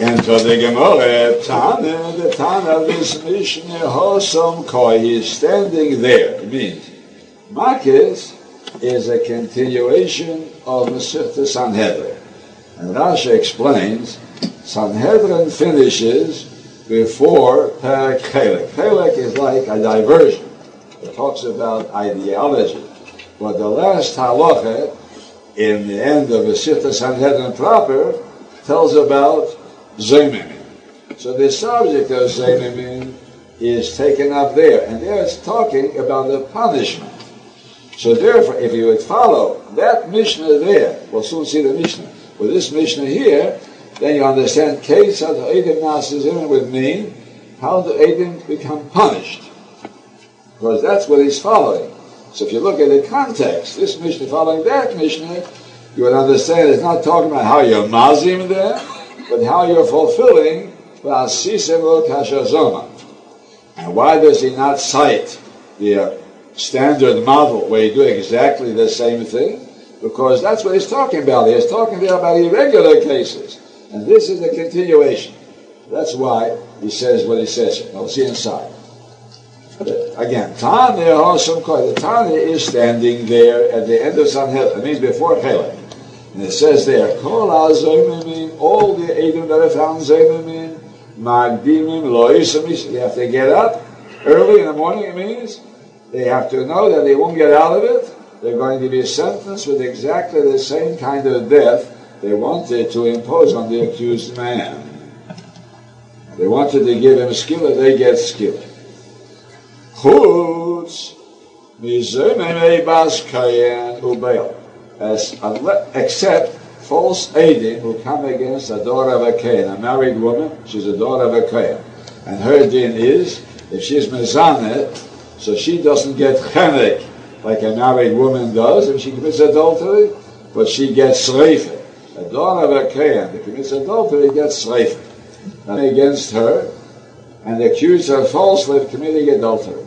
And so the Gemara, Tana, the Tana this Mishnah, Hosom Koi, he's standing there. It means, Makkos is a continuation of Masechta Sanhedrin. And Rashi explains, Sanhedrin finishes before Perek Chelek. Chelek is like a diversion. It talks about ideology. But the last halacha, in the end of Masechta Sanhedrin proper, tells about Zaymimin. So the subject of Zaymimin is taken up there, and there it's talking about the punishment. So therefore, if you would follow that Mishnah there, we'll soon see the Mishnah, with this Mishnah here, then you understand case how the Edom Nasizim would mean how the Edom become punished. Because that's what he's following. So if you look at the context, this Mishnah following that Mishnah, you would understand it's not talking about how you're mazim there, but how you're fulfilling and why does he not cite the uh, standard model where you do exactly the same thing? Because that's what he's talking about. He's talking there about irregular cases. And this is a continuation. That's why he says what he says. I'll see inside. Again, Tana. The Tana is standing there at the end of Sanhedrin. It means before Chelek. And it says there, Kol all the Edom that are found Zayimim, Magdimim, Loisamis, they have to get up early in the morning, it means. They have to know that they won't get out of it. They're going to be sentenced with exactly the same kind of death they wanted to impose on the accused man. They wanted to give him skill, they get skill. Chutz, mizemei bas kayen ubeil as except false aiding who come against a daughter of a Cain, a married woman, she's a daughter of a Cain. And her din is, if she's mezanet, so she doesn't get chenek like a married woman does if she commits adultery, but she gets sreifa. A daughter of a Cain that commits adultery gets sreifa. Against her, and accuse her falsely of committing adultery.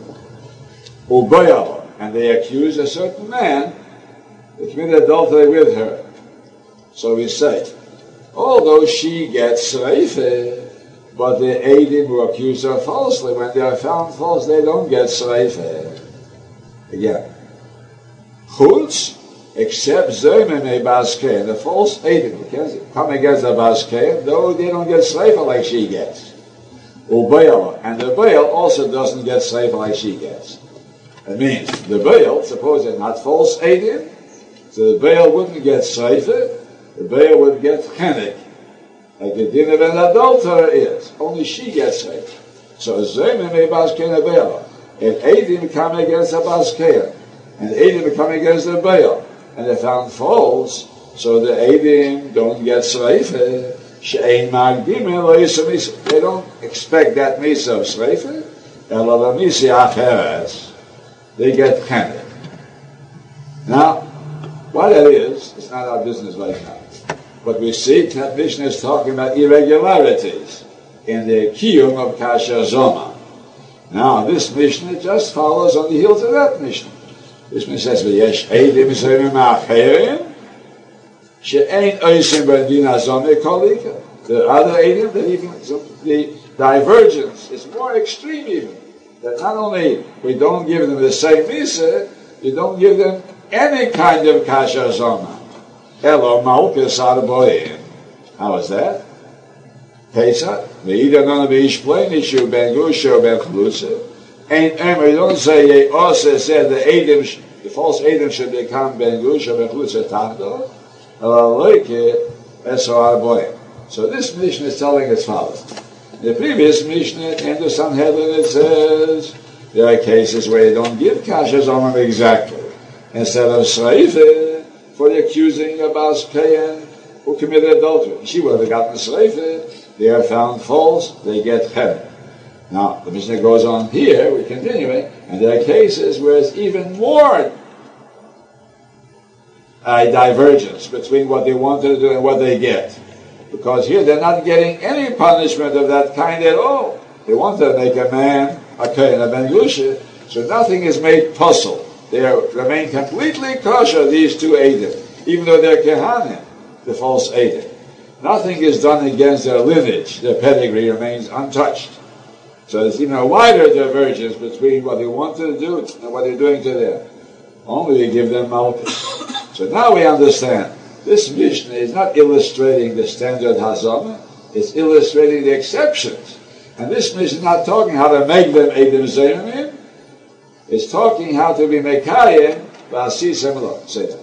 Ubayah, and they accuse a certain man they committed adultery with her. So we say, although she gets sreife, but the Adim who accuse her falsely, when they are found false, they don't get sreife. Again, chutz, except Zermene Baskein, the false Adim who come against the though they don't get sreife like she gets. Ubayala, and the Baal also doesn't get sreife like she gets. It means the Baal, suppose they're not false Adim, so the Baal wouldn't get Seifer, the Baal would get Chenek. Like the din of an adulterer is. Only she gets Seifer. So Zayman may Baskena Baal. If Adim come against a Baskeya, and Adim come against the Baal, and they found false, so the Adim don't get Seifer. They don't expect that Misa of Seifer. Ela Misa Acheres. They get Chenek. Now, what that is, it's not our business right now. But we see that Mishnah is talking about irregularities in the kiyum of Kasha Zoma. Now, this Mishnah just follows on the heels of that Mishnah. This Mishnah says, "V'yesh eidim zayim acherim she'ein oisim b'din azome kolika." The other eidim, that even the divergence is more extreme even. That not only we don't give them the same misa, you don't give them any kind of kasha zoma. Elo malchus arboim. How is that? Pesach. Ve'ida nana be'ishplenishu ben gusha ben chalutza. Ain't emer, you don't say ye also said the Adam, the false Adam should become ben gusha ben chalutza tachdo. Elo loike eso arboim. So this Mishnah is telling as follows. The previous Mishnah, in the Sanhedrin, it says there are cases where you don't give kasha zoma exactly instead of Sreife for the accusing of Kayan who committed adultery. She would have gotten Sreife. They are found false. They get Chem. Now, the Mishnah goes on here, we're continuing, eh? and there are cases where it's even more a divergence between what they wanted to do and what they get. Because here they're not getting any punishment of that kind at all. They want to make a man a Kayan, a Ben so nothing is made puzzle. They remain completely kosher, these two Eidim, even though they're Kehanim, the false Eidim. Nothing is done against their lineage. Their pedigree remains untouched. So there's even a wider divergence between what they wanted to do and what they're doing today. Only to give them malchus. so now we understand. This Mishnah is not illustrating the standard Hazama, it's illustrating the exceptions. And this Mishnah is not talking how to make them Eidim Zayimim, it's talking how to be Mekayim, V'asi Semelo. Say that.